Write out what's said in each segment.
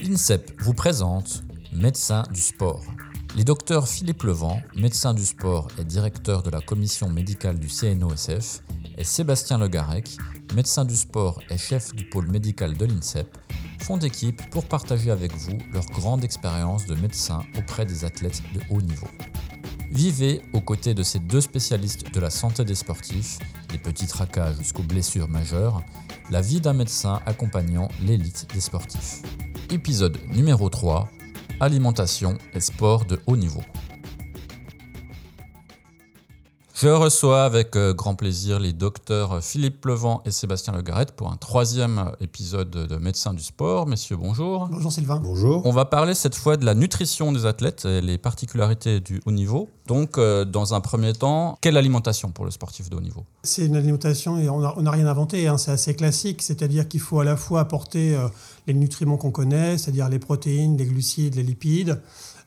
L'INSEP vous présente Médecin du sport. Les docteurs Philippe Levent, médecin du sport et directeur de la commission médicale du CNOSF, et Sébastien Legarec, médecin du sport et chef du pôle médical de l'INSEP, font équipe pour partager avec vous leur grande expérience de médecin auprès des athlètes de haut niveau. Vivez aux côtés de ces deux spécialistes de la santé des sportifs, des petits tracas jusqu'aux blessures majeures, la vie d'un médecin accompagnant l'élite des sportifs. Épisode numéro 3 Alimentation et sport de haut niveau. Je reçois avec euh, grand plaisir les docteurs Philippe Levent et Sébastien Legarette pour un troisième épisode de Médecins du sport. Messieurs, bonjour. Bonjour Sylvain. Bonjour. On va parler cette fois de la nutrition des athlètes et les particularités du haut niveau. Donc, euh, dans un premier temps, quelle alimentation pour le sportif de haut niveau? C'est une alimentation, et on n'a rien inventé, hein, c'est assez classique, c'est-à-dire qu'il faut à la fois apporter euh, les nutriments qu'on connaît, c'est-à-dire les protéines, les glucides, les lipides,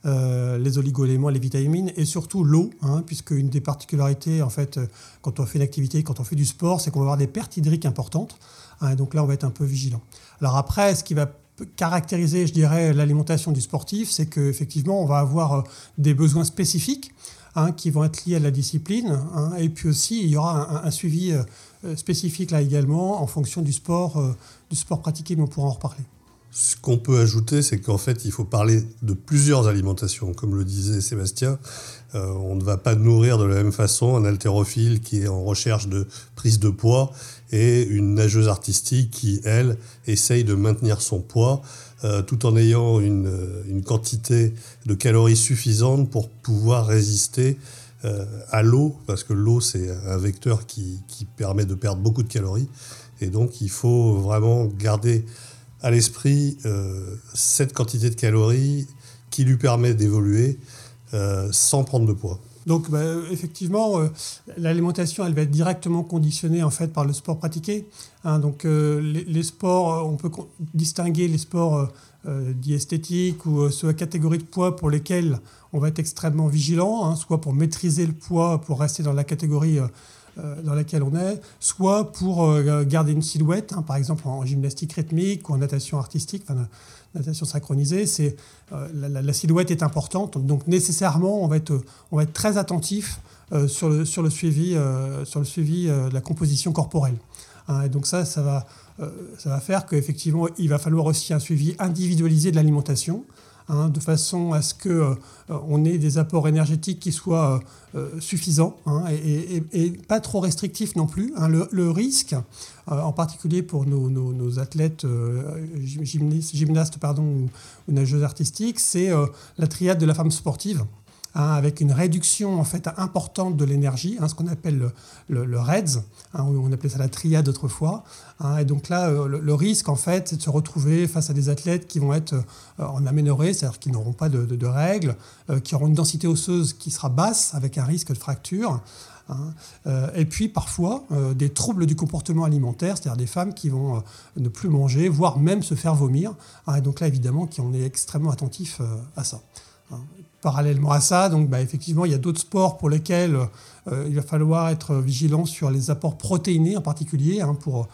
euh, les oligoéléments, les vitamines et surtout l'eau, hein, puisque une des particularités en fait euh, quand on fait une activité, quand on fait du sport, c'est qu'on va avoir des pertes hydriques importantes. Hein, donc là, on va être un peu vigilant. Alors après, ce qui va caractériser, je dirais, l'alimentation du sportif, c'est qu'effectivement, on va avoir euh, des besoins spécifiques hein, qui vont être liés à la discipline. Et puis aussi, il y aura un, un suivi spécifique là également en fonction du sport, du sport pratiqué, mais on pourra en reparler. Ce qu'on peut ajouter, c'est qu'en fait, il faut parler de plusieurs alimentations. Comme le disait Sébastien, euh, on ne va pas nourrir de la même façon un haltérophile qui est en recherche de prise de poids et une nageuse artistique qui, elle, essaye de maintenir son poids euh, tout en ayant une, une, quantité de calories suffisante pour pouvoir résister euh, à l'eau, parce que l'eau, c'est un vecteur qui, qui permet de perdre beaucoup de calories. Et donc, il faut vraiment garder à l'esprit euh, cette quantité de calories qui lui permet d'évoluer euh, sans prendre de poids. Donc bah, effectivement, euh, l'alimentation, elle va être directement conditionnée en fait par le sport pratiqué. Hein. donc les, sports, on peut distinguer les sports dits esthétiques ou ceux à catégorie de poids pour lesquels on va être extrêmement vigilant, hein, soit pour maîtriser le poids, pour rester dans la catégorie dans laquelle on est, soit pour euh, garder une silhouette, hein, par exemple en gymnastique rythmique ou en natation artistique, enfin, natation synchronisée, c'est euh, la, silhouette est importante, donc nécessairement on va être, on va être très attentif sur, le, sur le suivi, sur le suivi de la composition corporelle. Hein, et donc ça, ça va, ça va faire qu'effectivement il va falloir aussi un suivi individualisé de l'alimentation. Hein, de façon à ce qu'on euh, ait des apports énergétiques qui soient euh, euh, suffisants hein, et, pas trop restrictifs non plus. Hein. Le, risque, en particulier pour nos, athlètes gymnastes, gymnastes pardon, ou, nageuses artistiques, c'est la triade de la femme sportive. Hein, avec une réduction en fait importante de l'énergie, hein, ce qu'on appelle le, le, REDS, hein, on appelait ça la triade autrefois. et donc là, euh, le, risque en fait, c'est de se retrouver face à des athlètes qui vont être euh, en aménorrhée, c'est-à-dire qui n'auront pas de, règles, euh, qui auront une densité osseuse qui sera basse avec un risque de fracture. et puis parfois des troubles du comportement alimentaire, c'est-à-dire des femmes qui vont ne plus manger, voire même se faire vomir. et donc là, évidemment, on est extrêmement attentif à ça. Parallèlement à ça, donc, bah, effectivement, il y a d'autres sports pour lesquels euh, il va falloir être vigilant sur les apports protéinés en particulier hein, pour,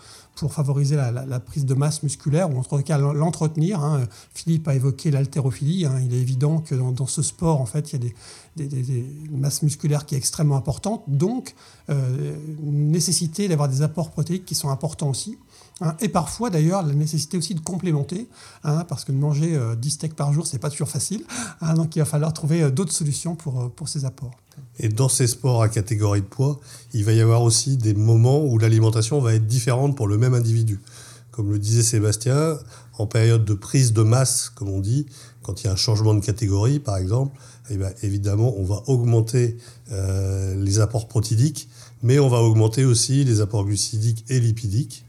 favoriser la, prise de masse musculaire ou en tout cas l'entretenir. Hein. Philippe a évoqué l'haltérophilie. Hein. Il est évident que dans, ce sport, il y a des, masses musculaires qui est extrêmement importante. Donc, euh, nécessité d'avoir des apports protéiques qui sont importants aussi. Hein, et parfois, d'ailleurs, la nécessité aussi de complémenter, hein, parce que de manger 10 euh, steaks par jour, c'est pas toujours facile. Hein, donc, il va falloir trouver euh, d'autres solutions pour, euh, pour ces apports. Et dans ces sports à catégorie de poids, il va y avoir aussi des moments où l'alimentation va être différente pour le même individu. Comme le disait Sébastien, en période de prise de masse, comme on dit, quand il y a un changement de catégorie, par exemple, eh bien, évidemment, on va augmenter les apports protidiques, mais on va augmenter aussi les apports glucidiques et lipidiques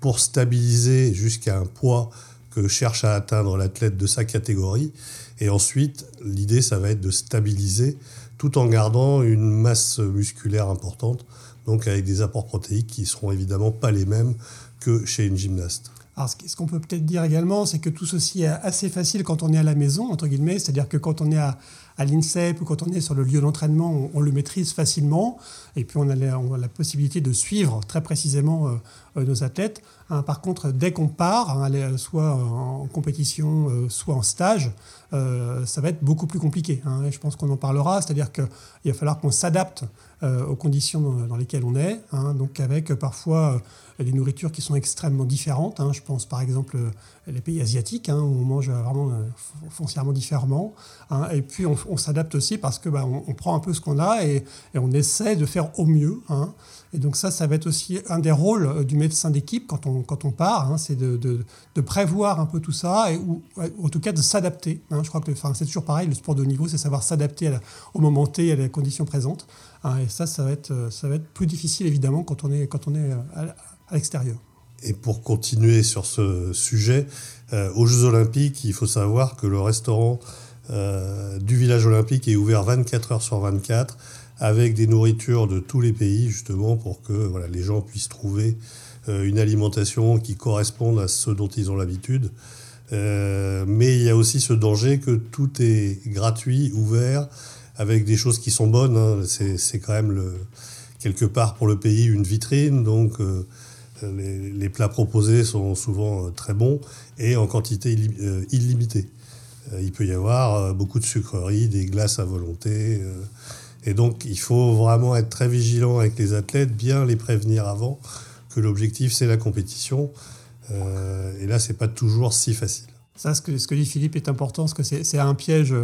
pour stabiliser jusqu'à un poids que cherche à atteindre l'athlète de sa catégorie. Et ensuite, l'idée, ça va être de stabiliser tout en gardant une masse musculaire importante, donc avec des apports protéiques qui seront évidemment pas les mêmes que chez une gymnaste. Alors, ce qu'on peut peut-être dire également, c'est que tout ceci est assez facile quand on est à la maison, entre guillemets, c'est-à-dire que quand on est à, à l'INSEP ou quand on est sur le lieu d'entraînement, on, le maîtrise facilement. Et puis on a la, on a la possibilité de suivre très précisément nos athlètes. Hein, par contre, dès qu'on part, hein, aller soit en compétition, soit en stage, ça va être beaucoup plus compliqué. Hein. je pense qu'on en parlera, c'est-à-dire qu'il va falloir qu'on s'adapte aux conditions dans, lesquelles on est, donc avec parfois des nourritures qui sont extrêmement différentes. Je pense par exemple euh, les pays asiatiques, où on mange vraiment euh, foncièrement différemment. Et puis on, s'adapte aussi parce que bah, on, prend un peu ce qu'on a et, on essaie de faire au mieux. Et donc ça, ça va être aussi un des rôles euh, du médecin d'équipe quand on, quand on part, c'est de, de, prévoir un peu tout ça, et, ou en tout cas de s'adapter. Je crois que c'est toujours pareil, le sport de haut niveau, c'est savoir s'adapter au moment T, à la conditions présentes. Et ça, ça va, être, ça va être plus difficile évidemment quand on est, quand on est à l'extérieur. Et pour continuer sur ce sujet, euh, aux Jeux Olympiques, il faut savoir que le restaurant euh, du village olympique est ouvert 24 heures sur 24 avec des nourritures de tous les pays, justement pour que voilà, les gens puissent trouver euh, une alimentation qui corresponde à ce dont ils ont l'habitude. mais il y a aussi ce danger que tout est gratuit, ouvert, avec des choses qui sont bonnes. Hein. C'est quand même quelque part pour le pays une vitrine, donc les, plats proposés sont souvent euh, très bons et en quantité euh, illimitée. Euh, il peut y avoir beaucoup de sucreries, des glaces à volonté. Et donc, il faut vraiment être très vigilant avec les athlètes, bien les prévenir avant que l'objectif, c'est la compétition. et là, c'est pas toujours si facile. Ça, ce que, ce que dit Philippe est important, parce que c'est un piège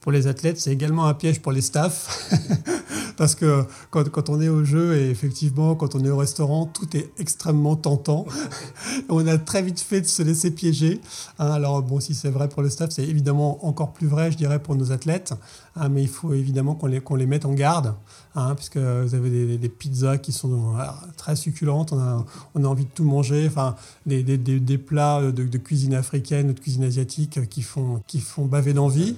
pour les athlètes, c'est également un piège pour les staffs. parce que quand, quand, on est au jeu et effectivement quand on est au restaurant, tout est extrêmement tentant. on a très vite fait de se laisser piéger. Hein. alors bon, si c'est vrai pour le staff, c'est évidemment encore plus vrai, je dirais, pour nos athlètes. Hein, mais il faut évidemment qu'on les, qu'on les mette en garde, hein, puisque vous avez des, pizzas qui sont euh, très succulentes, on a, on a envie de tout manger, enfin, des, des, des plats de, de, cuisine africaine ou de cuisine asiatique qui font, qui font baver d'envie.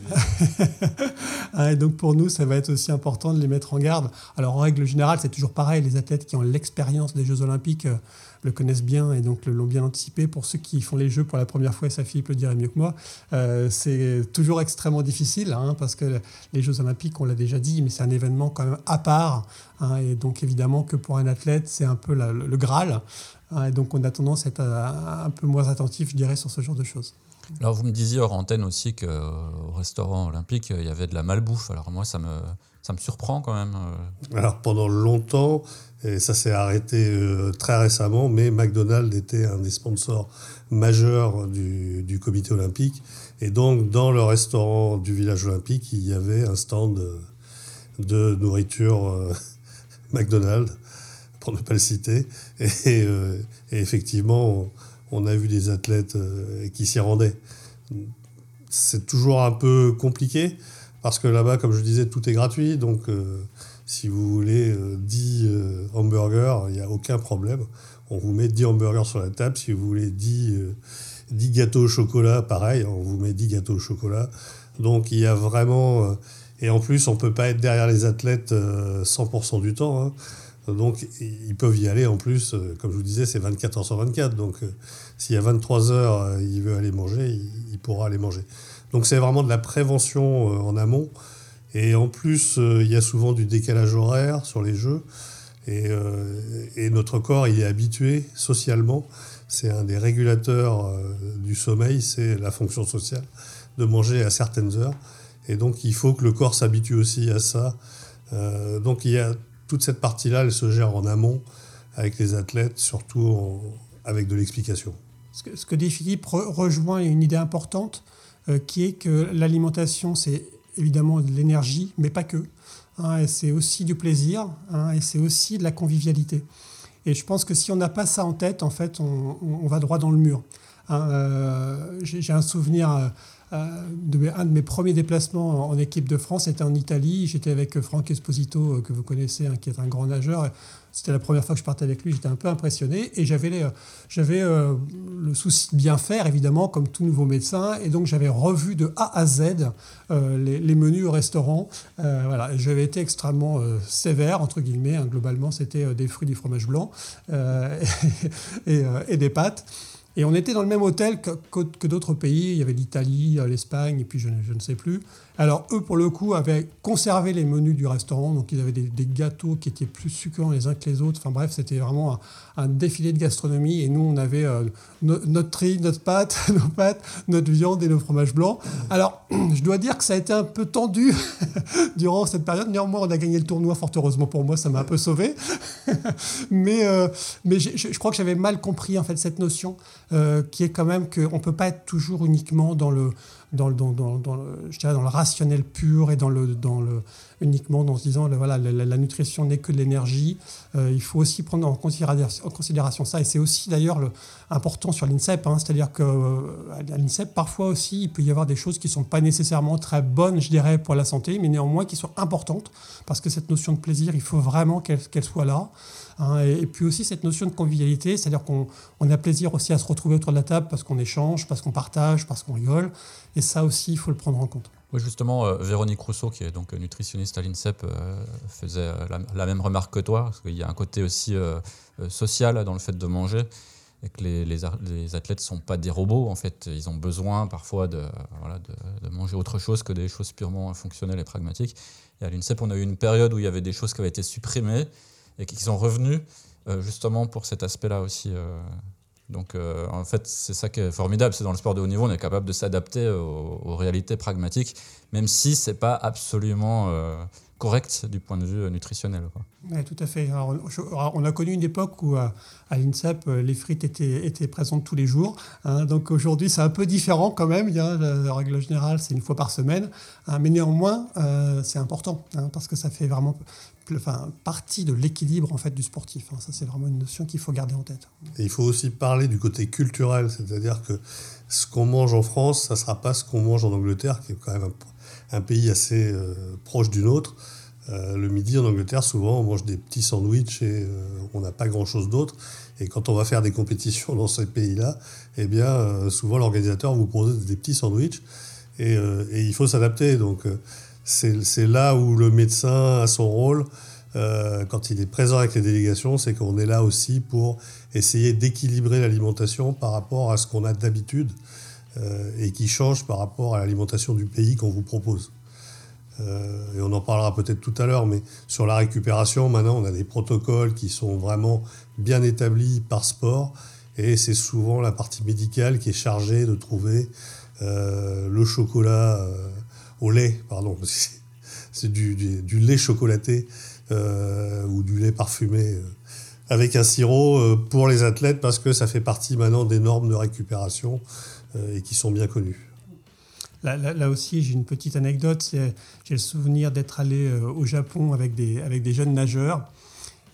et donc pour nous, ça va être aussi important de les mettre en garde alors en règle générale, c'est toujours pareil, les athlètes qui ont l'expérience des Jeux olympiques euh, le connaissent bien et donc l'ont bien anticipé. Pour ceux qui font les Jeux pour la première fois, et ça Philippe le dirait mieux que moi, euh, c'est toujours extrêmement difficile hein, parce que les Jeux olympiques, on l'a déjà dit, mais c'est un événement quand même à part. Hein, et donc évidemment que pour un athlète, c'est un peu le, Graal. Hein, et donc on a tendance à être euh, un peu moins attentif, je dirais, sur ce genre de choses. Alors vous me disiez hors antenne aussi qu'au restaurant olympique, il y avait de la malbouffe. Alors moi, ça me, ça me surprend quand même. Euh. Alors pendant longtemps, et ça s'est arrêté euh, très récemment, mais McDonald's était un des sponsors majeurs du, du, comité olympique. Et donc dans le restaurant du village olympique, il y avait un stand de nourriture euh, McDonald's, pour ne pas le citer. Et, effectivement, on, a vu des athlètes qui s'y rendaient. C'est toujours un peu compliqué parce que là-bas, comme je disais, tout est gratuit. Donc, euh, si vous voulez 10 euh, euh, hamburgers, il n'y a aucun problème. On vous met 10 hamburgers sur la table. Si vous voulez 10, 10 gâteaux au chocolat, pareil, on vous met 10 gâteaux au chocolat. Donc, il y a vraiment. et en plus, on ne peut pas être derrière les athlètes 100% du temps. Hein. Donc, ils peuvent y aller en plus, comme je vous disais, c'est 24 heures sur 24. Donc, s'il y a 23 heures, il veut aller manger, il pourra aller manger. Donc c'est vraiment de la prévention euh, en amont. Et en plus, euh, il y a souvent du décalage horaire sur les jeux. Euh, et, notre corps, il est habitué socialement. C'est un des régulateurs du sommeil, c'est la fonction sociale, de manger à certaines heures. Et donc, il faut que le corps s'habitue aussi à ça. donc, il y a toute cette partie-là, elle se gère en amont avec les athlètes, surtout avec de l'explication. Ce que, ce que dit Philippe rejoint une idée importante euh, qui est que l'alimentation, c'est évidemment de l'énergie, mais pas que. Hein, c'est aussi du plaisir hein, et c'est aussi de la convivialité. Et je pense que si on n'a pas ça en tête, en fait, on, va droit dans le mur. Hein, euh, j'ai un souvenir euh, de, un de mes premiers déplacements en, équipe de France, c'était en Italie. J'étais avec Franck Esposito, que vous connaissez, qui est un grand nageur. C'était la première fois que je partais avec lui, j'étais un peu impressionné et j'avais, euh, le souci de bien faire, évidemment, comme tout nouveau médecin. Et donc j'avais revu de A à Z euh, les, menus au restaurant. Euh, voilà, j'avais été extrêmement sévère, entre guillemets. Hein. globalement, c'était des fruits, du fromage blanc et, des pâtes. Et on était dans le même hôtel que, que, d'autres pays. Il y avait l'Italie, l'Espagne, et puis je, je, ne sais plus. Alors, eux, pour le coup, avaient conservé les menus du restaurant. Donc, ils avaient des, gâteaux qui étaient plus succulents les uns que les autres. Enfin, bref, c'était vraiment un, défilé de gastronomie. Et nous, on avait euh, notre tri, notre pâte, nos pâtes, notre viande et nos fromages blancs. Alors, je dois dire que ça a été un peu tendu durant cette période. Néanmoins, on a gagné le tournoi, fort heureusement pour moi. Ça m'a un peu sauvé. mais euh, mais je, crois que j'avais mal compris, en fait, cette notion euh, qui est quand même qu'on ne peut pas être toujours uniquement dans le, dans le, dans, le, dans le rationnel pur et dans le, dans le, uniquement en se disant voilà, la, nutrition n'est que de l'énergie. Euh, il faut aussi prendre en considération, en considération ça. Et c'est aussi d'ailleurs important sur l'INSEP. Hein, C'est-à-dire qu'à euh, l'INSEP, parfois aussi, il peut y avoir des choses qui ne sont pas nécessairement très bonnes, je dirais, pour la santé, mais néanmoins qui sont importantes. Parce que cette notion de plaisir, il faut vraiment qu'elle soit là. Hein, et, puis aussi cette notion de convivialité, c'est-à-dire qu'on a plaisir aussi à se retrouver autour de la table parce qu'on échange, parce qu'on partage, parce qu'on rigole. Et ça aussi, il faut le prendre en compte. Oui, justement, euh, Véronique Rousseau, qui est donc nutritionniste à l'INSEP, euh, faisait la, même remarque que toi, parce qu'il y a un côté aussi social dans le fait de manger, et que les, athlètes ne sont pas des robots, en fait. Ils ont besoin parfois de, manger autre chose que des choses purement fonctionnelles et pragmatiques. Et à l'INSEP, on a eu une période où il y avait des choses qui avaient été supprimées, et qui sont revenus euh, justement pour cet aspect-là aussi. Euh. Donc euh, en fait, c'est ça qui est formidable, c'est dans le sport de haut niveau, on est capable de s'adapter aux, réalités pragmatiques, même si c'est pas absolument correct du point de vue nutritionnel. Oui, tout à fait. Alors, on a connu une époque où à, l'INSEP, les frites étaient, étaient présentes tous les jours. Hein. donc aujourd'hui, c'est un peu différent quand même. Il y a, la, règle générale, c'est une fois par semaine. Hein. mais néanmoins, c'est important hein, parce que ça fait vraiment enfin, partie de l'équilibre en fait du sportif. Hein. Ça, c'est vraiment une notion qu'il faut garder en tête. Et il faut aussi parler du côté culturel, c'est-à-dire que ce qu'on mange en France, ça ne sera pas ce qu'on mange en Angleterre, qui est quand même un, pays assez euh, proche du nôtre. Euh, le midi en Angleterre, souvent, on mange des petits sandwichs et euh, on n'a pas grand-chose d'autre. Et quand on va faire des compétitions dans ces pays-là, eh bien, souvent l'organisateur vous propose des petits sandwichs et, il faut s'adapter. Donc, c'est là où le médecin a son rôle. Quand il est présent avec les délégations, c'est qu'on est là aussi pour essayer d'équilibrer l'alimentation par rapport à ce qu'on a d'habitude et qui change par rapport à l'alimentation du pays qu'on vous propose. Euh, et on en parlera peut-être tout à l'heure, mais sur la récupération, maintenant, on a des protocoles qui sont vraiment bien établis par sport, et c'est souvent la partie médicale qui est chargée de trouver le chocolat au lait, pardon, c'est du, lait chocolaté euh, ou du lait parfumé euh, avec un sirop euh, pour les athlètes parce que ça fait partie maintenant des normes de récupération et qui sont bien connues. Là, aussi, j'ai une petite anecdote. J'ai le souvenir d'être allé au Japon avec des jeunes nageurs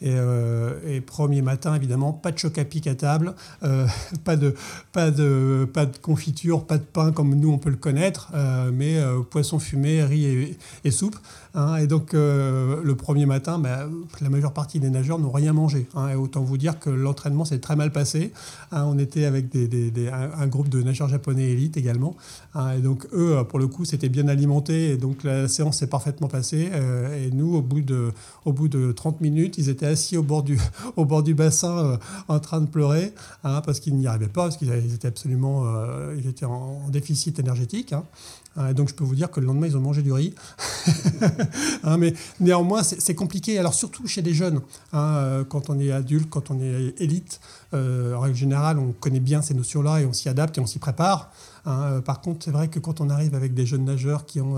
euh, et, premier matin, évidemment, pas de choc à pic à table, euh, pas, de, pas, de, pas de confiture, pas de pain comme nous on peut le connaître, euh, mais poisson fumé, riz et soupe. Hein, et donc, le premier matin, bah, la majeure partie des nageurs n'ont rien mangé. Hein, et autant vous dire que l'entraînement s'est très mal passé. Hein, on était avec des, un, groupe de nageurs japonais élite également. et donc, eux, pour le coup, c'était bien alimenté. Et donc, la séance s'est parfaitement passée. Et nous, au bout, de, au bout de 30 minutes, ils étaient assis au bord du, au bord du bassin euh, en train de pleurer parce qu'ils n'y arrivaient pas, parce qu'ils étaient absolument ils étaient en, déficit énergétique. Hein, donc je peux vous dire que le lendemain, ils ont mangé du riz. Hein, mais néanmoins, c'est compliqué. Alors surtout chez les jeunes, hein, euh, quand on est adulte, quand on est élite, euh, en règle générale, on connaît bien ces notions-là et on s'y adapte et on s'y prépare. Euh, par contre, c'est vrai que quand on arrive avec des jeunes nageurs qui ont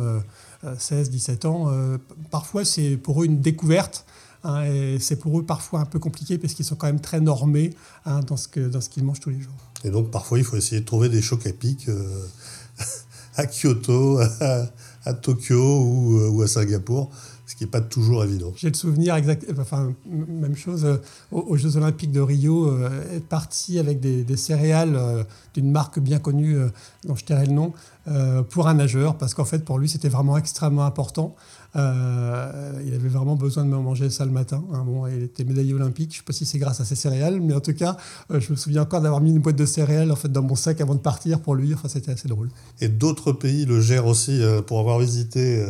16, 17 ans, parfois c'est pour eux une découverte. Et c'est pour eux parfois un peu compliqué parce qu'ils sont quand même très normés dans ce qu'ils mangent tous les jours. Et donc parfois il faut essayer de trouver des chocs à pic à Kyoto, à, Tokyo euh, ou, à Singapour, ce qui n'est pas toujours évident. J'ai le souvenir exact, enfin même chose euh, aux, Jeux Olympiques de Rio, euh, être parti avec des, céréales d'une marque bien connue dont je tairai le nom pour un nageur, parce qu'en fait pour lui c'était vraiment extrêmement important. Euh, il avait vraiment besoin de manger ça le matin. Hein. Bon, il était médaillé olympique. Je ne sais pas si c'est grâce à ses céréales, mais en tout cas, euh, je me souviens encore d'avoir mis une boîte de céréales en fait, dans mon sac avant de partir pour lui. Enfin, c'était assez drôle. Et d'autres pays le gèrent aussi. Euh, pour avoir visité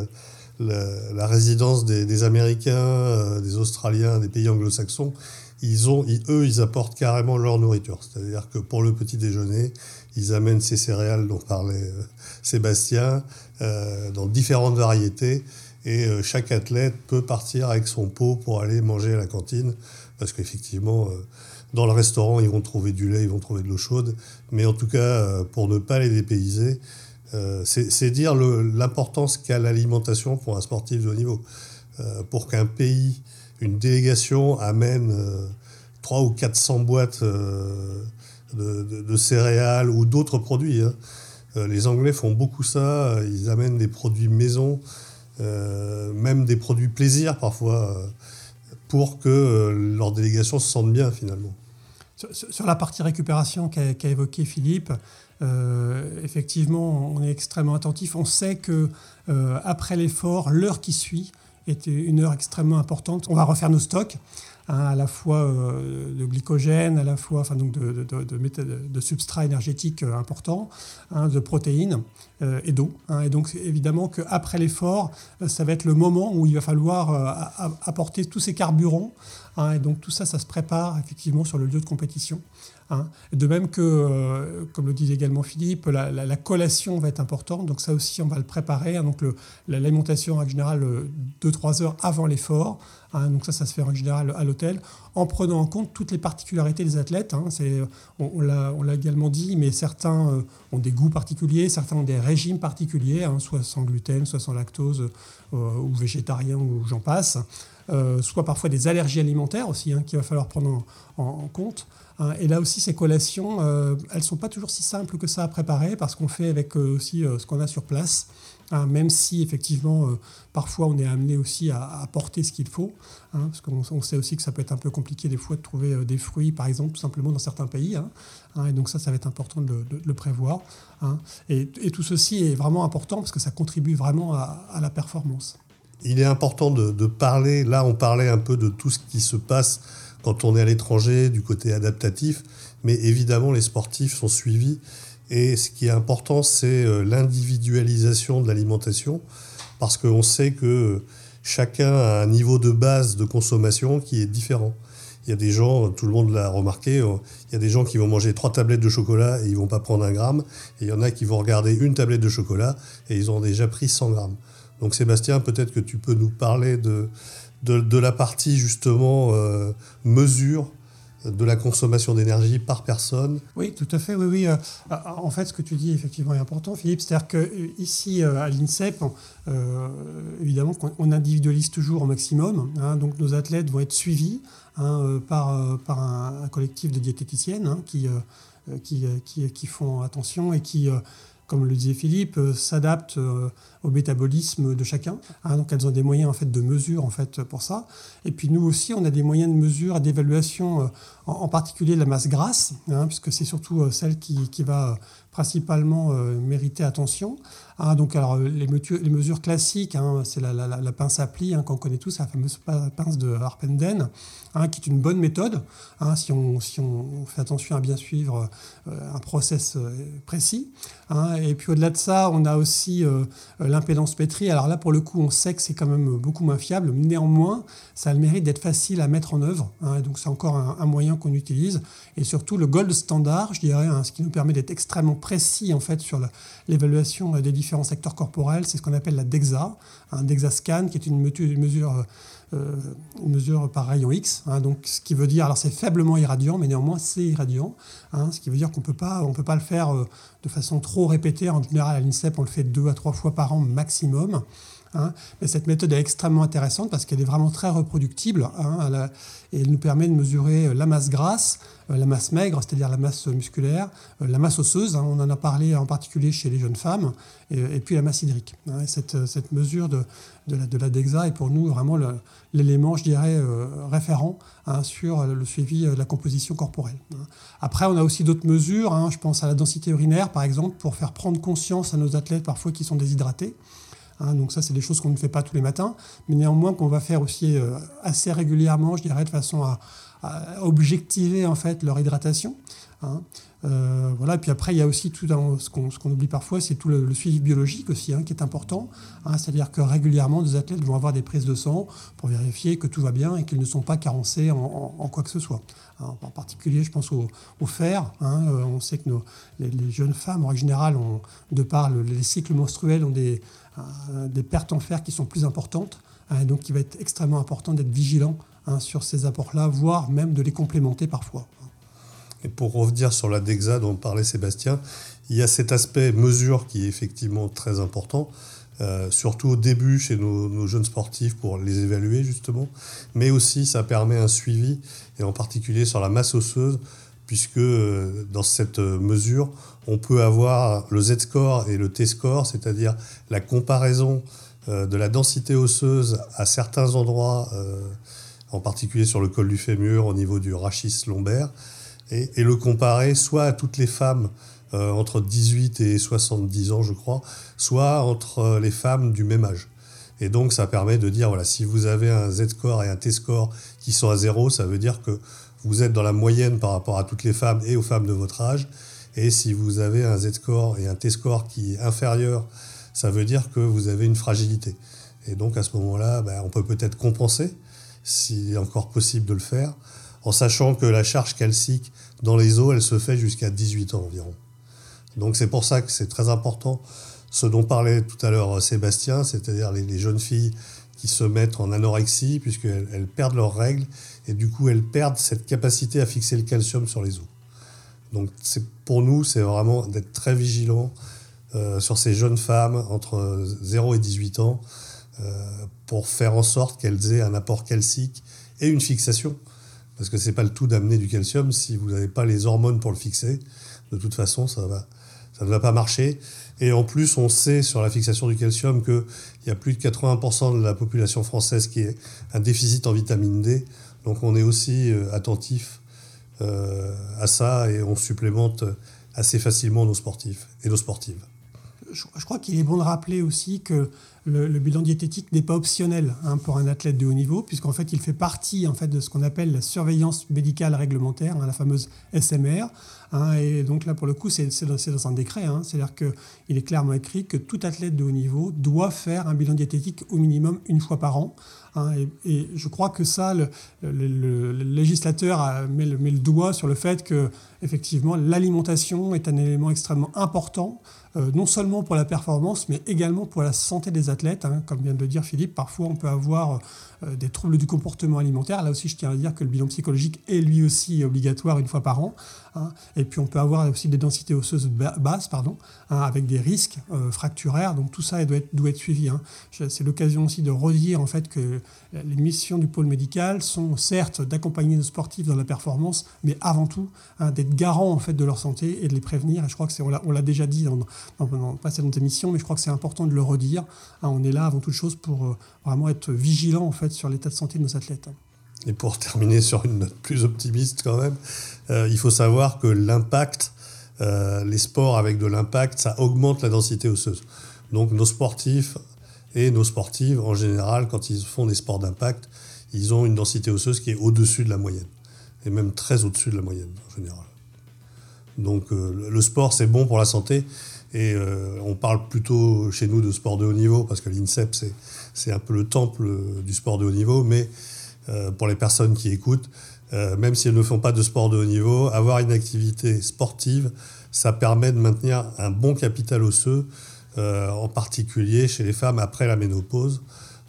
la, résidence des, Américains, des Australiens, des pays anglo-saxons, ils ont, eux, ils apportent carrément leur nourriture. C'est-à-dire que pour le petit déjeuner, ils amènent ces céréales dont parlait Sébastien dans différentes variétés. Et euh, chaque athlète peut partir avec son pot pour aller manger à la cantine. Parce qu'effectivement, dans le restaurant, ils vont trouver du lait, ils vont trouver de l'eau chaude. Mais en tout cas, pour ne pas les dépayser, c'est dire l'importance qu'a l'alimentation pour un sportif de haut niveau. pour qu'un pays une délégation amène 3 euh, ou 400 boîtes euh, de, céréales ou d'autres produits. Hein. Euh, les Anglais font beaucoup ça, ils amènent des produits maison, même des produits plaisir parfois, pour que leur délégation se sente bien finalement. Sur, la partie récupération qu'a évoqué Philippe, effectivement, on est extrêmement attentif. On sait que après l'effort, l'heure qui suit, est une heure extrêmement importante. On va refaire nos stocks, hein, à la fois euh, de glycogène, à la fois enfin, donc de, de, de, de substrats énergétiques euh, importants, hein, de protéines euh, et d'eau. Hein. et donc évidemment qu'après l'effort, ça va être le moment où il va falloir apporter tous ces carburants. et donc tout ça, ça se prépare effectivement sur le lieu de compétition. Hein. De même que, euh, comme le disait également Philippe, la, collation va être importante. Donc ça aussi, on va le préparer. Hein. Donc l'alimentation en général 2-3 heures avant l'effort. Hein. donc ça, ça se fait en général à l'hôtel, en prenant en compte toutes les particularités des athlètes. on, on l'a également dit, mais certains euh, ont des goûts particuliers, certains ont des régimes particuliers, soit sans gluten, soit sans lactose, euh, ou végétarien, ou j'en passe. soit parfois des allergies alimentaires aussi, qu'il va falloir prendre en compte. Hein, et là aussi, ces collations, euh, elles ne sont pas toujours si simples que ça à préparer parce qu'on fait avec euh, aussi euh, ce qu'on a sur place. Hein, même si effectivement, parfois on est amené aussi à, apporter ce qu'il faut, hein, parce qu'on sait aussi que ça peut être un peu compliqué des fois de trouver des fruits, par exemple, tout simplement dans certains pays. et donc ça, ça va être important de, le prévoir. Et, tout ceci est vraiment important parce que ça contribue vraiment à, la performance. Il est important de, parler, là on parlait un peu de tout ce qui se passe quand on est à l'étranger, du côté adaptatif. Mais évidemment, les sportifs sont suivis. Et ce qui est important, c'est euh, l'individualisation de l'alimentation, parce qu'on sait que chacun a un niveau de base de consommation qui est différent. Il y a des gens, tout le monde l'a remarqué, euh, il y a des gens qui vont manger trois tablettes de chocolat et ils vont pas prendre un gramme. Et il y en a qui vont regarder une tablette de chocolat et ils ont déjà pris 100 grammes. Donc Sébastien, peut-être que tu peux nous parler de, de, la partie justement euh, mesure de la consommation d'énergie par personne. Oui, tout à fait. Oui, oui. Euh, en fait, ce que tu dis effectivement est important, Philippe. C'est-à-dire qu'ici, euh, à l'INSEP, évidemment, on individualise toujours au maximum. Hein. donc, nos athlètes vont être suivis hein, par, par un, collectif de diététiciennes hein, qui, qui, qui, qui, font attention et qui comme le disait Philippe, s'adaptent au métabolisme de chacun. Hein, donc elles ont des moyens en fait de mesure en fait pour ça. Et puis nous aussi, on a des moyens de mesure d'évaluation, euh, en, particulier la masse grasse, hein, puisque c'est surtout euh, celle qui, qui va principalement euh, attention. Hein, donc, alors, les, mesures, les mesures classiques, hein, c'est la, pince à pli hein, qu'on connaît tous, la fameuse pince de Harpenden, qui est une bonne méthode si, on, fait attention à bien suivre euh, un process euh, précis. et puis au-delà de ça, on a aussi l'impédance pétrie. Alors là, pour le coup, on sait que c'est quand même beaucoup moins fiable. Néanmoins, ça a le mérite d'être facile à mettre en œuvre. donc, c'est encore un, un moyen qu'on utilise. Et surtout, le gold standard, je dirais, ce qui nous permet d'être extrêmement précis en fait sur l'évaluation des différents secteurs corporels. C'est ce qu'on appelle la DEXA, un DEXA scan qui est une mesure, euh, une mesure par rayon X. Hein. donc, ce qui veut dire, alors c'est faiblement irradiant, mais néanmoins c'est irradiant. Hein. ce qui veut dire qu'on peut pas, on peut pas le faire euh, de façon trop répétée. En général, à l'INSEP, on le fait deux à trois fois par an maximum. Hein. Mais cette méthode est extrêmement intéressante parce qu'elle est vraiment très reproductible hein, et elle nous permet de mesurer euh, la masse grasse, euh, la masse maigre, c'est-à-dire la masse musculaire, euh, la masse osseuse, hein. on en a parlé en particulier chez les jeunes femmes, et, puis la masse hydrique. cette, mesure de, de, la, DEXA est pour nous vraiment l'élément, je dirais, référent sur le suivi de la composition corporelle. Après, on a aussi d'autres mesures, je pense à la densité urinaire par exemple, pour faire prendre conscience à nos athlètes parfois qui sont déshydratés. Hein, donc ça, c'est des choses qu'on ne fait pas tous les matins, mais néanmoins qu'on va faire aussi euh, assez régulièrement, je dirais, de façon à, objectiver en fait leur hydratation. Hein. Euh, voilà, puis après, il y a aussi tout ce qu'on oublie parfois, c'est tout le, suivi biologique aussi, hein, qui est important. Hein. C'est-à-dire que régulièrement, des athlètes vont avoir des prises de sang pour vérifier que tout va bien et qu'ils ne sont pas carencés en, quoi que ce soit. en particulier, je pense au, fer. Euh, on sait que les, jeunes femmes, en règle générale, ont, de par les cycles menstruels, ont euh, des pertes en fer qui sont plus importantes. donc, il va être extrêmement important d'être vigilant sur ces apports-là, voire même de les complémenter parfois. Et pour revenir sur la DEXA dont parlait Sébastien, il y a cet aspect mesure qui est effectivement très important, euh, surtout au début chez nos, jeunes sportifs pour les évaluer justement, mais aussi ça permet un suivi, et en particulier sur la masse osseuse, puisque euh, dans cette mesure, on peut avoir le Z-score et le T-score, c'est-à-dire la comparaison euh, de la densité osseuse à certains endroits, en particulier sur le col du fémur, au niveau du rachis lombaire, et, le comparer soit à toutes les femmes euh, entre 18 et 70 ans, je crois, soit entre euh, les femmes du même âge. Et donc, ça permet de dire, voilà, si vous avez un Z-score et un T-score qui sont à zéro, ça veut dire que vous êtes dans la moyenne par rapport à toutes les femmes et aux femmes de votre âge. Et si vous avez un Z-score et un T-score qui est inférieur, ça veut dire que vous avez une fragilité. Et donc, à ce moment-là, ben, on peut peut-être compenser, s'il est encore possible de le faire, en sachant que la charge calcique dans les os, elle se fait jusqu'à 18 ans environ. Donc c'est pour ça que c'est très important ce dont parlait tout à l'heure Sébastien, c'est-à-dire les, jeunes filles qui se mettent en anorexie puisqu'elles elles perdent leurs règles et du coup elles perdent cette capacité à fixer le calcium sur les os. Donc pour nous, c'est vraiment d'être très vigilant euh, sur ces jeunes femmes entre 0 et 18 ans euh, pour faire en sorte qu'elles aient un apport calcique et une fixation. Parce que ce n'est pas le tout d'amener du calcium si vous n'avez pas les hormones pour le fixer. De toute façon, ça, ça ne va pas marcher. Et en plus, on sait sur la fixation du calcium qu'il y a plus de 80% de la population française qui est un déficit en vitamine D. Donc on est aussi euh, attentif euh, à ça et on supplémente assez facilement nos sportifs et nos sportives. Je crois qu'il est bon de rappeler aussi que le, bilan diététique n'est pas optionnel hein, pour un athlète de haut niveau, puisqu'en fait, il fait partie en fait, de ce qu'on appelle la surveillance médicale réglementaire, hein, la fameuse SMR. Hein, et donc là, pour le coup, c'est dans, un décret. C'est-à-dire qu'il est clairement écrit que tout athlète de haut niveau doit faire un bilan diététique au minimum une fois par an. et, je crois que ça, le, législateur met, le, met le doigt sur le fait que, effectivement, l'alimentation est un élément extrêmement important euh, non seulement pour la performance, mais également pour la santé des athlètes. Hein. Comme vient de le dire Philippe, parfois on peut avoir euh, des troubles du comportement alimentaire. Là aussi, je tiens à dire que le bilan psychologique est lui aussi obligatoire une fois par an. Hein. Et puis on peut avoir aussi des densités osseuses basses, pardon, hein, avec des risques euh, fracturaires. Donc tout ça doit être, suivi. C'est l'occasion aussi de redire en fait que les missions du pôle médical sont certes d'accompagner nos sportifs dans la performance, mais avant tout d'être garant en fait de leur santé et de les prévenir. Et je crois que c'est on l'a déjà dit dans, précédentes émissions, mais je crois que c'est important de le redire. Hein, on est là avant toute chose pour euh, vraiment être vigilant en fait sur l'état de santé de nos athlètes. Et pour terminer sur une note plus optimiste quand même, euh, il faut savoir que l'impact, euh, les sports avec de l'impact, ça augmente la densité osseuse. Donc nos sportifs et nos sportives, en général, quand ils font des sports d'impact, ils ont une densité osseuse qui est au-dessus de la moyenne, et même très au-dessus de la moyenne en général. Donc le sport, c'est bon pour la santé, et euh, on parle plutôt chez nous de sport de haut niveau, parce que l'INSEP, c'est un peu le temple du sport de haut niveau, mais euh, pour les personnes qui écoutent, euh, même si elles ne font pas de sport de haut niveau, avoir une activité sportive, ça permet de maintenir un bon capital osseux, en particulier chez les femmes après la ménopause.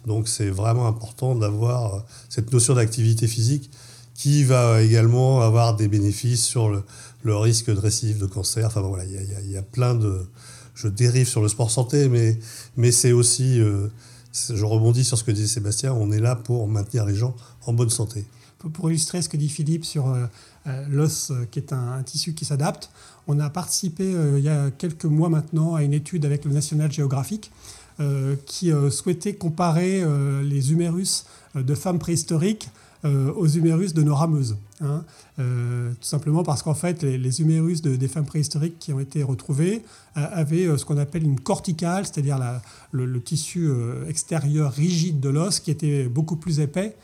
Donc c'est vraiment important d'avoir cette notion d'activité physique qui va également avoir des bénéfices sur le, risque de récidive de cancer. Enfin voilà, il y, a plein de. Je dérive sur le sport santé, mais, c'est aussi. Euh, je rebondis sur ce que disait Sébastien, on est là pour maintenir les gens en bonne santé. Pour illustrer ce que dit Philippe sur euh, euh, l'os, qui est un, tissu qui s'adapte, on a participé il y a quelques mois maintenant à une étude avec le National Geographic qui souhaitait comparer les humérus de femmes préhistoriques euh, aux humérus de nos rameuses. Hein. Euh, tout simplement parce qu'en fait, les, humérus de, des femmes préhistoriques qui ont été retrouvés euh, avaient ce qu'on appelle une corticale, c'est-à-dire le, tissu extérieur rigide de l'os qui était beaucoup plus épais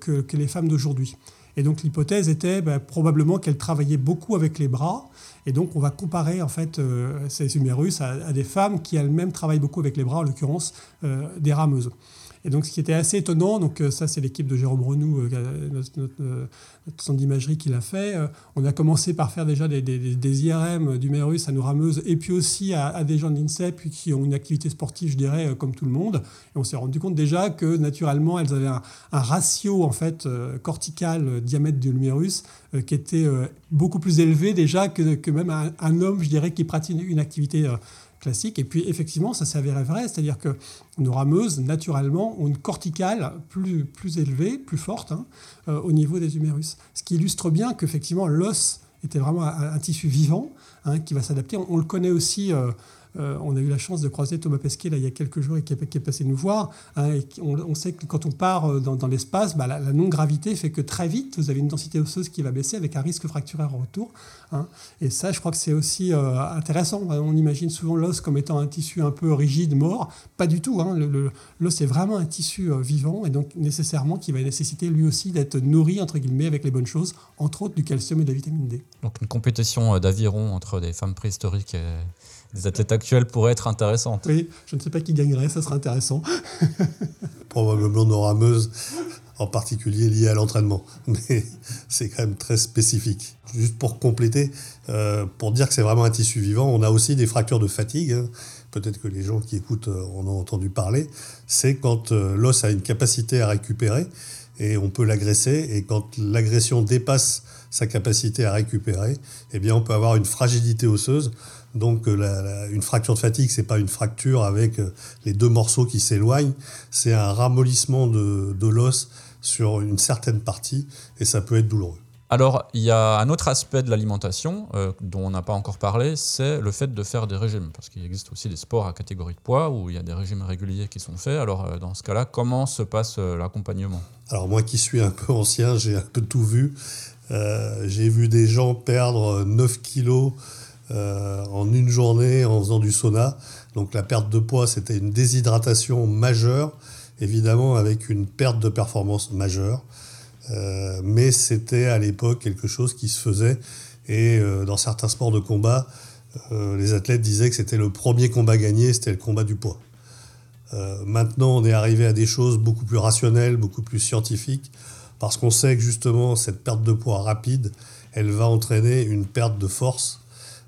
que, les femmes d'aujourd'hui. Et donc l'hypothèse était bah, probablement qu'elle travaillait beaucoup avec les bras. Et donc on va comparer en fait ces humérus à, à, des femmes qui elles-mêmes travaillent beaucoup avec les bras, en l'occurrence des rameuses. Et donc, ce qui était assez étonnant, donc euh, ça, c'est l'équipe de Jérôme Renou, euh, notre, notre, centre d'imagerie qui l'a fait. Euh, on a commencé par faire déjà des, IRM d'humérus à nos rameuses et puis aussi à, des gens de l'INSEP qui ont une activité sportive, je dirais, comme tout le monde. Et on s'est rendu compte déjà que naturellement, elles avaient un, ratio en fait cortical diamètre de l'humérus qui était beaucoup plus élevé déjà que, que même un, un, homme, je dirais, qui pratique une activité classique. Et puis effectivement, ça avéré vrai, c'est-à-dire que nos rameuses, naturellement, ont une corticale plus, plus élevée, plus forte hein, euh, au niveau des humérus. Ce qui illustre bien qu'effectivement, l'os était vraiment un, tissu vivant hein, qui va s'adapter. On, le connaît aussi. Euh, euh, on a eu la chance de croiser Thomas Pesquet il y a quelques jours et qui est, passé nous voir. Hein, on, sait que quand on part euh, dans, l'espace, bah, la, non-gravité fait que très vite, vous avez une densité osseuse qui va baisser avec un risque fracturaire en retour. Hein. Et ça, je crois que c'est aussi euh, intéressant. On imagine souvent l'os comme étant un tissu un peu rigide, mort. Pas du tout. Hein. L'os est vraiment un tissu vivant et donc nécessairement qui va nécessiter lui aussi d'être nourri, entre guillemets, avec les bonnes choses, entre autres du calcium et de la vitamine D. Donc une compétition d'aviron entre des femmes préhistoriques et des athlètes actuels pourraient être intéressantes. Oui, je ne sais pas qui gagnerait, ça serait intéressant. Probablement nos rameuses, en particulier liées à l'entraînement. Mais c'est quand même très spécifique. Juste pour compléter, euh, pour dire que c'est vraiment un tissu vivant, on a aussi des fractures de fatigue. Hein. Peut-être que les gens qui écoutent euh, en ont entendu parler. C'est quand euh, l'os a une capacité à récupérer et on peut l'agresser. Et quand l'agression dépasse sa capacité à récupérer, eh bien on peut avoir une fragilité osseuse donc euh, une fracture de fatigue, c'est pas une fracture avec euh, les deux morceaux qui s'éloignent, c'est un ramollissement de, l'os sur une certaine partie et ça peut être douloureux. Alors, il y a un autre aspect de l'alimentation euh, dont on n'a pas encore parlé, c'est le fait de faire des régimes. Parce qu'il existe aussi des sports à catégorie de poids où il y a des régimes réguliers qui sont faits. Alors, dans ce cas-là, comment se passe l'accompagnement? Alors, moi qui suis un peu ancien, j'ai un peu tout vu. j'ai vu des gens perdre 9 kilos euh, en une journée en faisant du sauna. Donc la perte de poids, c'était une déshydratation majeure, évidemment avec une perte de performance majeure. Euh, mais c'était à l'époque quelque chose qui se faisait. Et euh, dans certains sports de combat, les athlètes disaient que c'était le premier combat gagné, c'était le combat du poids. maintenant, on est arrivé à des choses beaucoup plus rationnelles, beaucoup plus scientifiques, parce qu'on sait que justement, cette perte de poids rapide, elle va entraîner une perte de force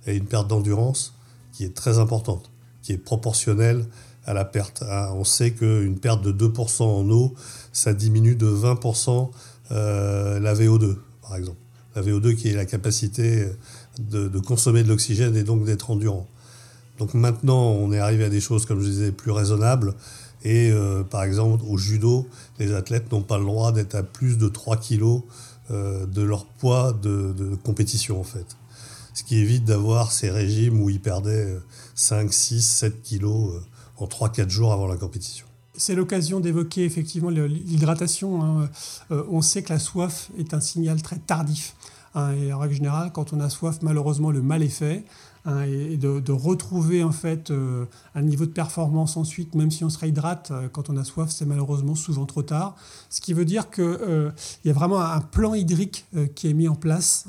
et une perte d'endurance qui est très importante, qui est proportionnelle à la perte. Hein, on sait qu'une perte de 2% en eau, ça diminue de 20% euh, la VO2, par exemple. La VO2 qui est la capacité de, consommer de l'oxygène et donc d'être endurant. Donc maintenant, on est arrivé à des choses, comme je disais, plus raisonnables. Et euh, par exemple, au judo, les athlètes n'ont pas le droit d'être à plus de 3 kg euh, de leur poids de compétition, en fait ce qui évite d'avoir ces régimes où ils perdaient 5, 6, 7 kilos euh, en 3-4 jours avant la compétition. C'est l'occasion d'évoquer effectivement l'hydratation. Hein. Euh, on sait que la soif est un signal très tardif. Hein, et en règle générale, quand on a soif, malheureusement, le mal est fait. Hein, et de, retrouver en fait euh, un niveau de performance ensuite, même si on se réhydrate, quand on a soif, c'est malheureusement souvent trop tard. Ce qui veut dire qu'il y a vraiment un plan hydrique qui est mis en place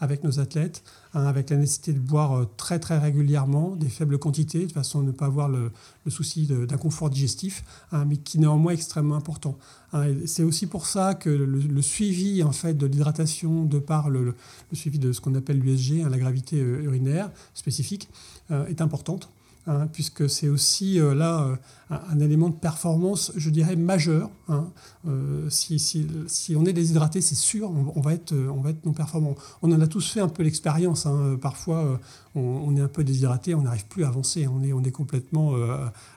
avec nos athlètes. Hein, avec la nécessité de boire euh, très très régulièrement, des faibles quantités, de façon à ne pas avoir le, souci d'un confort digestif, hein, mais qui néanmoins est extrêmement important. Hein, c'est aussi pour ça que le, suivi en fait de l'hydratation, de par le, suivi de ce qu'on appelle l'USG, la gravité euh, urinaire spécifique, euh, est importante. Hein, puisque c'est aussi euh, là euh, un, élément de performance, je dirais, majeur. Hein. Euh, si, on est déshydraté, c'est sûr, on, va être, on va être non performant. On en a tous fait un peu l'expérience. Hein. Parfois, on, est un peu déshydraté, on n'arrive plus à avancer, on est, on est complètement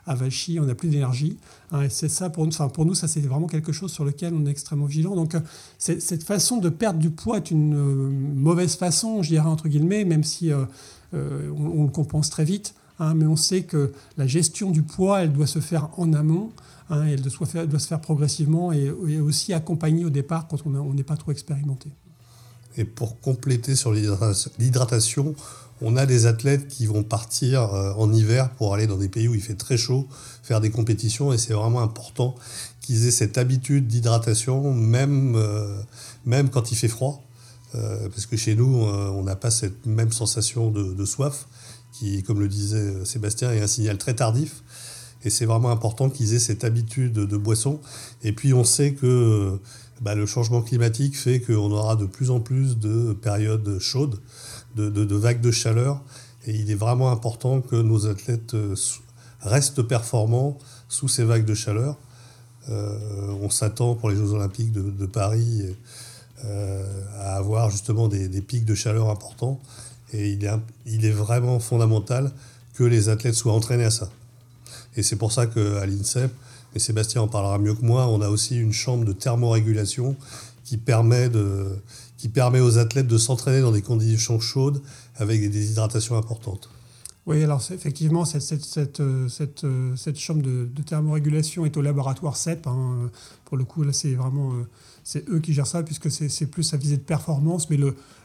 avachi, on n'a plus d'énergie. et c'est ça, pour nous, pour nous ça c'est vraiment quelque chose sur lequel on est extrêmement vigilant. Donc, cette façon de perdre du poids est une mauvaise façon, je dirais, entre guillemets, même si on le compense très vite. Hein, mais on sait que la gestion du poids, elle doit se faire en amont, hein, elle, doit se faire, progressivement et, aussi accompagnée au départ quand on n'est pas trop expérimenté. Et pour compléter sur l'hydratation, on a des athlètes qui vont partir en hiver pour aller dans des pays où il fait très chaud, faire des compétitions, et c'est vraiment important qu'ils aient cette habitude d'hydratation, même, même quand il fait froid. parce que chez nous, on n'a pas cette même sensation de soif qui, comme le disait Sébastien, est un signal très tardif. Et c'est vraiment important qu'ils aient cette habitude de boisson. Et puis on sait que bah, le changement climatique fait qu'on aura de plus en plus de périodes chaudes, de, vagues de chaleur. Et il est vraiment important que nos athlètes euh, restent performants sous ces vagues de chaleur. Euh, on s'attend pour les Jeux Olympiques de, Paris euh, à avoir justement des, pics de chaleur importants. Et il est, vraiment fondamental que les athlètes soient entraînés à ça. Et c'est pour ça qu'à l'INSEP, et Sébastien en parlera mieux que moi, on a aussi une chambre de thermorégulation qui permet, de, qui permet aux athlètes de s'entraîner dans des conditions chaudes avec des déshydratations importantes. Oui, alors effectivement, cette, cette, cette, cette, chambre de, thermorégulation est au laboratoire CEP. Hein. Pour le coup, là, c'est vraiment euh, c'est eux qui gèrent ça, puisque c'est plus à visée de performance, mais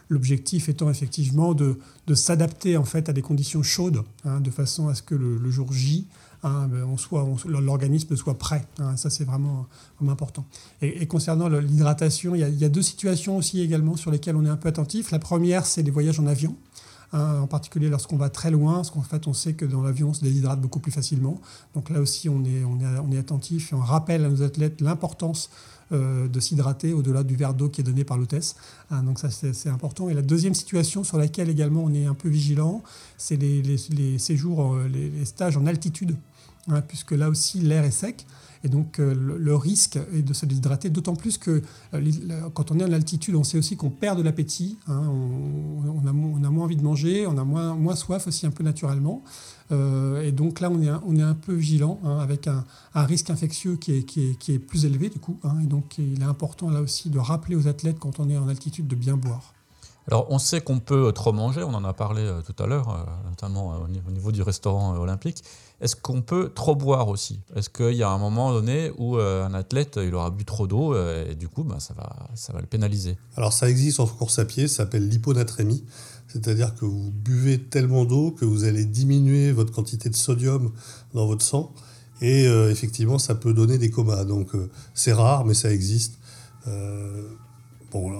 l'objectif étant effectivement de, de s'adapter en fait à des conditions chaudes, hein, de façon à ce que le, jour J, hein, ben, soit, l'organisme soit prêt. Hein, ça, c'est vraiment, important. Et, concernant l'hydratation, il, y a deux situations aussi également sur lesquelles on est un peu attentif. La première, c'est les voyages en avion. Hein, en particulier lorsqu'on va très loin, parce qu'en fait on sait que dans l'avion on se déshydrate beaucoup plus facilement. Donc là aussi on est, on est, on est attentif et on rappelle à nos athlètes l'importance de s'hydrater au-delà du verre d'eau qui est donné par l'hôtesse. Hein, donc ça c'est important. Et la deuxième situation sur laquelle également on est un peu vigilant, c'est les, les, séjours, euh, les, stages en altitude, hein, puisque là aussi l'air est sec. Et donc euh, le, risque est de se déshydrater, d'autant plus que euh, quand on est en altitude, on sait aussi qu'on perd de l'appétit, hein, on, a, moins envie de manger, on a moins, soif aussi un peu naturellement. Euh, et donc là, on est, on est un peu vigilant hein, avec un, risque infectieux qui est, qui est, qui est plus élevé du coup. Et donc il est important là aussi de rappeler aux athlètes quand on est en altitude de bien boire. Alors, on sait qu'on peut trop manger, on en a parlé euh, tout à l'heure, euh, notamment euh, au niveau du restaurant olympique. Est-ce qu'on peut trop boire aussi? Est-ce qu'il y a un moment donné où un athlète il aura bu trop d'eau et du coup bah, ça, va, ça va le pénaliser? Alors ça existe en course à pied, ça s'appelle l'hyponatrémie. C'est-à-dire que vous buvez tellement d'eau que vous allez diminuer votre quantité de sodium dans votre sang. Et effectivement, ça peut donner des comas. Donc c'est rare, mais ça existe. Bon,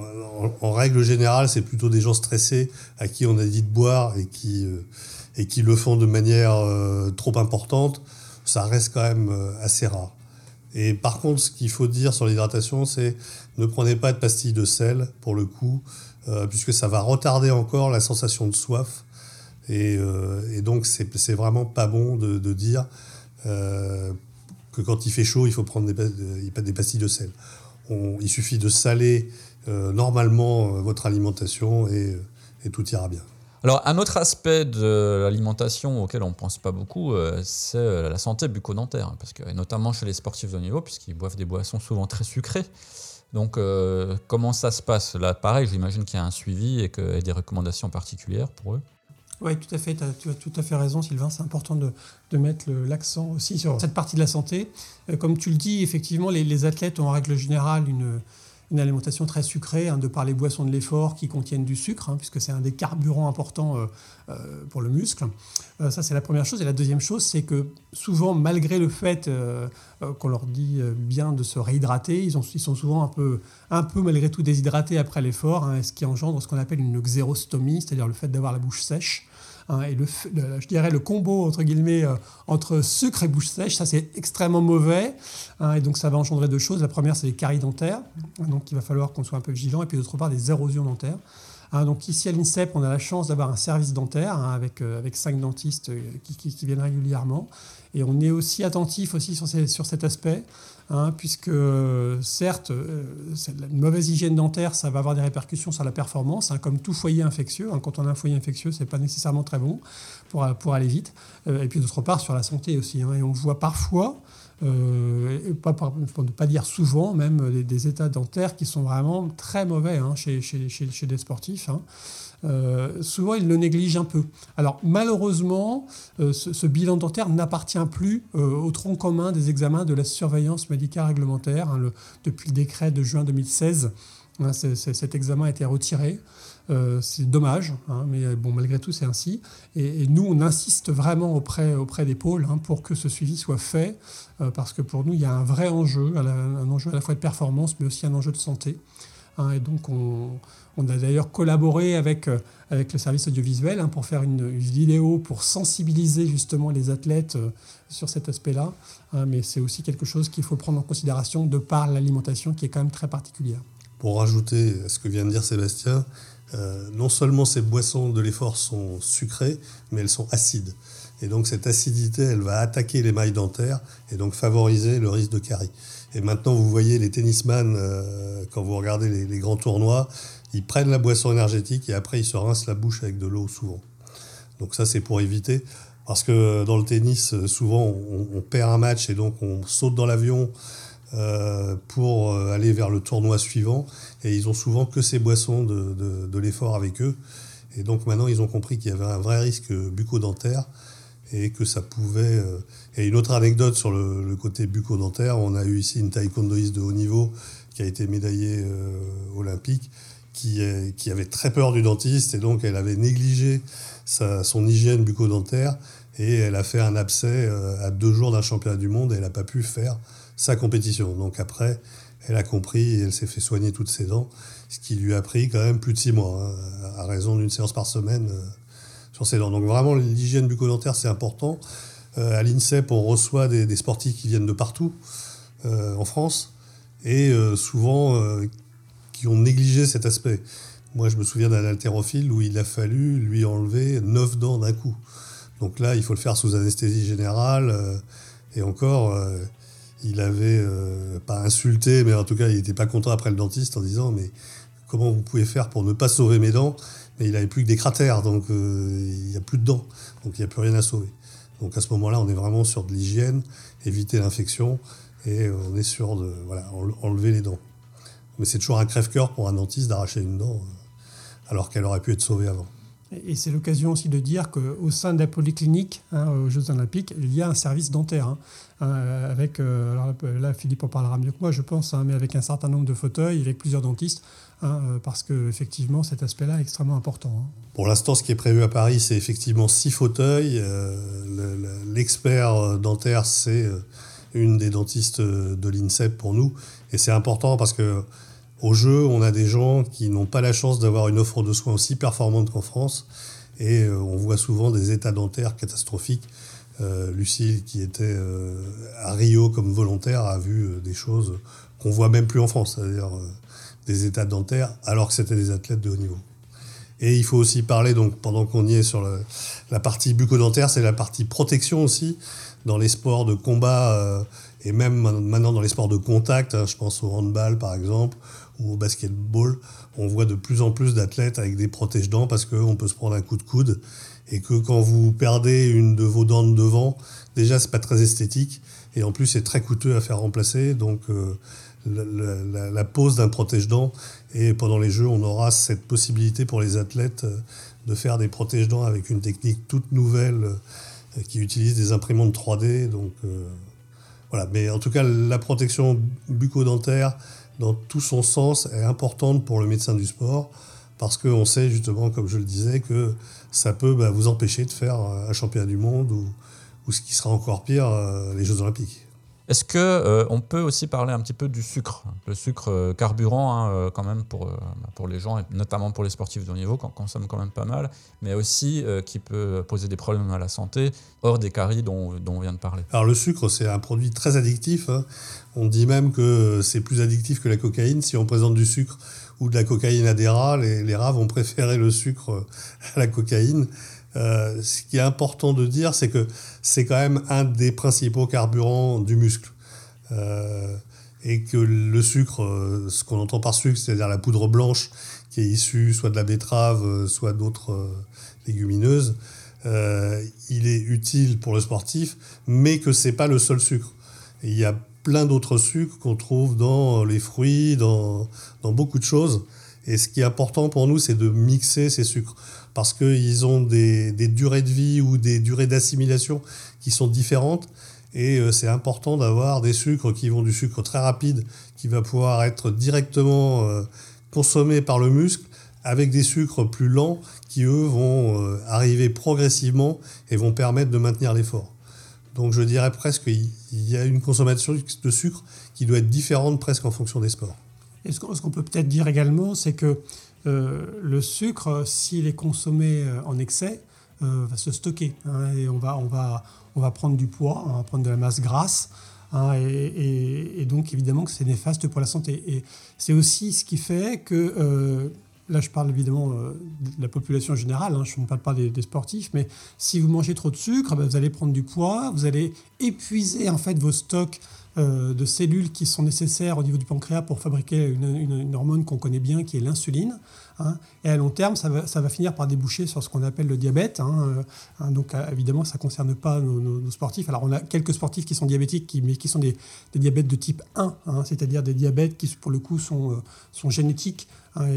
en, règle générale, c'est plutôt des gens stressés à qui on a dit de boire et qui, euh, et qui le font de manière euh, trop importante. Ça reste quand même euh, assez rare. Et par contre, ce qu'il faut dire sur l'hydratation, c'est ne prenez pas de pastilles de sel, pour le coup, puisque ça va retarder encore la sensation de soif. Et, et donc, c'est vraiment pas bon de, de dire que quand il fait chaud, il faut prendre des, pastilles de sel. il suffit de saler normalement euh, votre alimentation euh, et, tout ira bien. Alors, un autre aspect de l'alimentation auquel on ne pense pas beaucoup, c'est la santé bucco-dentaire, parce que, notamment chez les sportifs de niveau, puisqu'ils boivent des boissons souvent très sucrées. Donc, comment ça se passe? Là, pareil, j'imagine qu'il y a un suivi et, que, des recommandations particulières pour eux. Oui, tout à fait. tu as tout à fait raison, Sylvain. C'est important de, mettre l'accent aussi sur cette partie de la santé. comme tu le dis, effectivement, les, les, athlètes ont en règle générale une, une alimentation très sucrée, hein, de par les boissons de l'effort qui contiennent du sucre, hein, puisque c'est un des carburants importants euh, euh, pour le muscle. Euh, ça, c'est la première chose. Et la deuxième chose, c'est que souvent, malgré le fait qu'on leur dit bien de se réhydrater, ils, sont souvent un peu, un peu malgré tout déshydratés après l'effort, hein, ce qui engendre ce qu'on appelle une xérostomie, c'est-à-dire le fait d'avoir la bouche sèche. Hein, et le, je dirais le combo entre guillemets euh, entre sucre et bouche sèche, ça c'est extrêmement mauvais. Hein, et donc ça va engendrer deux choses. La première c'est les caries dentaires, donc il va falloir qu'on soit un peu vigilant. Et puis d'autre part des érosions dentaires. Hein, donc ici à l'INSEP, on a la chance d'avoir un service dentaire avec, euh, avec cinq dentistes euh, qui, viennent régulièrement. Et on est aussi attentif aussi sur, sur cet aspect. Hein, puisque certes, euh, une mauvaise hygiène dentaire, ça va avoir des répercussions sur la performance, hein, comme tout foyer infectieux. Hein. quand on a un foyer infectieux, c'est pas nécessairement très bon pour, pour aller vite. Euh, et puis d'autre part, sur la santé aussi. et on voit parfois, euh, pas, pour ne pas dire souvent, même des, états dentaires qui sont vraiment très mauvais chez, chez, des sportifs. Euh, souvent ils le négligent un peu. Alors malheureusement, euh, ce, bilan dentaire n'appartient plus au tronc commun des examens de la surveillance médicale réglementaire. Hein, depuis le décret de juin 2016, hein, cet examen a été retiré. C'est dommage, hein, mais bon, malgré tout, c'est ainsi. Et, nous, on insiste vraiment auprès, auprès des pôles hein, pour que ce suivi soit fait, parce que pour nous, il y a un vrai enjeu, un enjeu à la fois de performance, mais aussi un enjeu de santé. Hein, et donc, on, a d'ailleurs collaboré avec, euh, avec le service audiovisuel pour faire une, vidéo pour sensibiliser justement les athlètes euh, sur cet aspect-là. Mais c'est aussi quelque chose qu'il faut prendre en considération de par l'alimentation qui est quand même très particulière. Pour rajouter à ce que vient de dire Sébastien, euh, non seulement ces boissons de l'effort sont sucrées, mais elles sont acides. Et donc cette acidité, elle va attaquer les mailles dentaires et donc favoriser le risque de carie. Et maintenant, vous voyez les tennisman, euh, quand vous regardez les, grands tournois, ils prennent la boisson énergétique et après ils se rincent la bouche avec de l'eau souvent. Donc ça, c'est pour éviter. Parce que dans le tennis, souvent, on, perd un match et donc on saute dans l'avion euh, pour euh, aller vers le tournoi suivant. Et ils ont souvent que ces boissons de, de l'effort avec eux. Et donc maintenant, ils ont compris qu'il y avait un vrai risque bucco-dentaire et que ça pouvait. Euh, et une autre anecdote sur le, côté bucco-dentaire, on a eu ici une taekwondoïste de haut niveau qui a été médaillée olympique, qui, qui avait très peur du dentiste et donc elle avait négligé sa, son hygiène bucco-dentaire et elle a fait un abcès à deux jours d'un championnat du monde et elle n'a pas pu faire sa compétition. Donc après, elle a compris et elle s'est fait soigner toutes ses dents, ce qui lui a pris quand même plus de six mois, hein, à raison d'une séance par semaine. Donc vraiment, l'hygiène bucco-dentaire, c'est important. Euh, à l'INSEP, on reçoit des, sportifs qui viennent de partout euh, en France et euh, souvent qui ont négligé cet aspect. Moi, je me souviens d'un haltérophile où il a fallu lui enlever neuf dents d'un coup. Donc là, il faut le faire sous anesthésie générale. et encore, il avait pas insulté, mais en tout cas, il n'était pas content après le dentiste en disant Mais comment vous pouvez faire pour ne pas sauver mes dents? Mais il n'avait plus que des cratères, donc euh, il n'y a plus de dents, donc il n'y a plus rien à sauver. Donc à ce moment-là, on est vraiment sur de l'hygiène, éviter l'infection, et on est sur de voilà, enlever les dents. Mais c'est toujours un crève-cœur pour un dentiste d'arracher une dent, euh, alors qu'elle aurait pu être sauvée avant. Et c'est l'occasion aussi de dire qu'au sein de la polyclinique, hein, aux Jeux Olympiques, il y a un service dentaire. Hein, euh, avec, là, Philippe en parlera mieux que moi, je pense, hein, mais avec un certain nombre de fauteuils, avec plusieurs dentistes euh, parce que effectivement cet aspect-là est extrêmement important. Pour l'instant, ce qui est prévu à Paris, c'est effectivement six fauteuils. Euh, l'expert euh, dentaire, c'est une des dentistes de l'INSEP pour nous, et c'est important parce que au jeu, on a des gens qui n'ont pas la chance d'avoir une offre de soins aussi performante qu'en France, et on voit souvent des états dentaires catastrophiques. Lucille, qui était à Rio comme volontaire, a vu des choses qu'on voit même plus en France, c'est-à-dire des états dentaires alors que c'était des athlètes de haut niveau. Et il faut aussi parler, donc, pendant qu'on y est sur la partie bucco-dentaire, c'est la partie protection aussi dans les sports de combat euh, et même maintenant dans les sports de contact. Hein, je pense au handball par exemple ou au basketball. On voit de plus en plus d'athlètes avec des protège-dents parce qu'on peut se prendre un coup de coude et que quand vous perdez une de vos dents de devant, déjà c'est pas très esthétique et en plus c'est très coûteux à faire remplacer. Donc euh, la, pose d'un protège-dents. Et pendant les Jeux, on aura cette possibilité pour les athlètes euh, de faire des protège-dents avec une technique toute nouvelle euh, qui utilise des imprimantes 3D. Donc voilà. Mais en tout cas, la protection bucco-dentaire, dans tout son sens, est importante pour le médecin du sport parce qu'on sait justement, comme je le disais, que ça peut bah, vous empêcher de faire un championnat du monde ou, ou ce qui sera encore pire, les Jeux olympiques. Est-ce que euh, on peut aussi parler un petit peu du sucre, le sucre euh, carburant hein, euh, quand même pour, pour les gens, et notamment pour les sportifs de haut niveau, qu'on consomme quand même pas mal, mais aussi qui peut poser des problèmes à la santé, hors des caries dont, dont on vient de parler. Alors le sucre, c'est un produit très addictif. Hein. On dit même que c'est plus addictif que la cocaïne. Si on présente du sucre ou de la cocaïne à des rats, les, les rats vont préférer le sucre à la cocaïne. Euh, ce qui est important de dire, c'est que c'est quand même un des principaux carburants du muscle. Euh, et que le sucre, euh, ce qu'on entend par sucre, c'est-à-dire la poudre blanche qui est issue soit de la betterave, soit d'autres légumineuses, il est utile pour le sportif, mais que c'est pas le seul sucre. il y a plein d'autres sucres qu'on trouve dans les fruits, dans, dans beaucoup de choses. Et ce qui est important pour nous, c'est de mixer ces sucres parce qu'ils ont des, durées de vie ou des durées d'assimilation qui sont différentes. Et euh, c'est important d'avoir des sucres qui vont du sucre très rapide, qui va pouvoir être directement euh, consommé par le muscle, avec des sucres plus lents qui, eux, vont euh, arriver progressivement et vont permettre de maintenir l'effort. Donc je dirais presque qu'il y a une consommation de sucre qui doit être différente presque en fonction des sports. Et ce qu'on peut peut-être dire également, c'est que euh, le sucre, s'il est consommé euh, en excès, va se stocker. Hein, et on va, on, va, on va prendre du poids, on va prendre de la masse grasse. Hein, et, donc évidemment que c'est néfaste pour la santé. Et c'est aussi ce qui fait que là je parle évidemment euh, de la population générale, hein, je ne parle pas des, sportifs, mais si vous mangez trop de sucre, ben, vous allez prendre du poids, vous allez épuiser en fait vos stocks euh, de cellules qui sont nécessaires au niveau du pancréas pour fabriquer une, hormone qu'on connaît bien, qui est l'insuline. Hein. et à long terme, ça va, finir par déboucher sur ce qu'on appelle le diabète. Hein, euh, donc évidemment, ça ne concerne pas nos, sportifs. Alors on a quelques sportifs qui sont diabétiques, mais qui sont des, diabètes de type 1, c'est-à-dire des diabètes qui pour le coup sont génétiques Hein,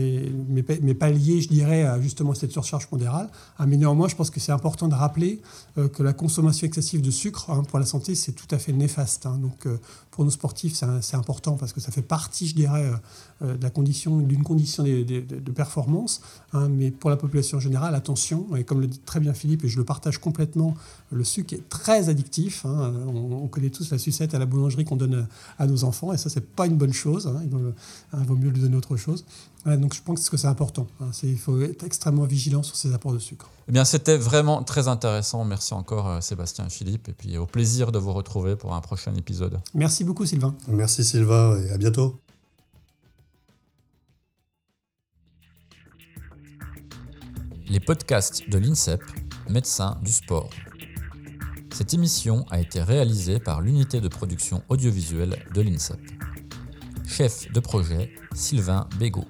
mais, pas lié, je dirais, à justement cette surcharge pondérale. Hein, mais néanmoins, je pense que c'est important de rappeler euh, que la consommation excessive de sucre hein, pour la santé, c'est tout à fait néfaste. donc, euh, pour nos sportifs, c'est important parce que ça fait partie, je dirais, euh, d'une condition de, performance. mais pour la population générale, attention, et comme le dit très bien Philippe, et je le partage complètement, le sucre est très addictif. On, connaît tous la sucette à la boulangerie qu'on donne à nos enfants, et ça, c'est pas une bonne chose. il vaut mieux lui donner autre chose donc je pense que c'est important. Hein. il faut être extrêmement vigilant sur ces apports de sucre. Eh bien, c'était vraiment très intéressant. Merci encore euh, Sébastien et Philippe. Et puis au plaisir de vous retrouver pour un prochain épisode. Merci beaucoup Sylvain. Merci Sylvain et à bientôt. Les podcasts de l'INSEP, médecins du sport. Cette émission a été réalisée par l'unité de production audiovisuelle de l'INSEP. Chef de projet, Sylvain Bégaud.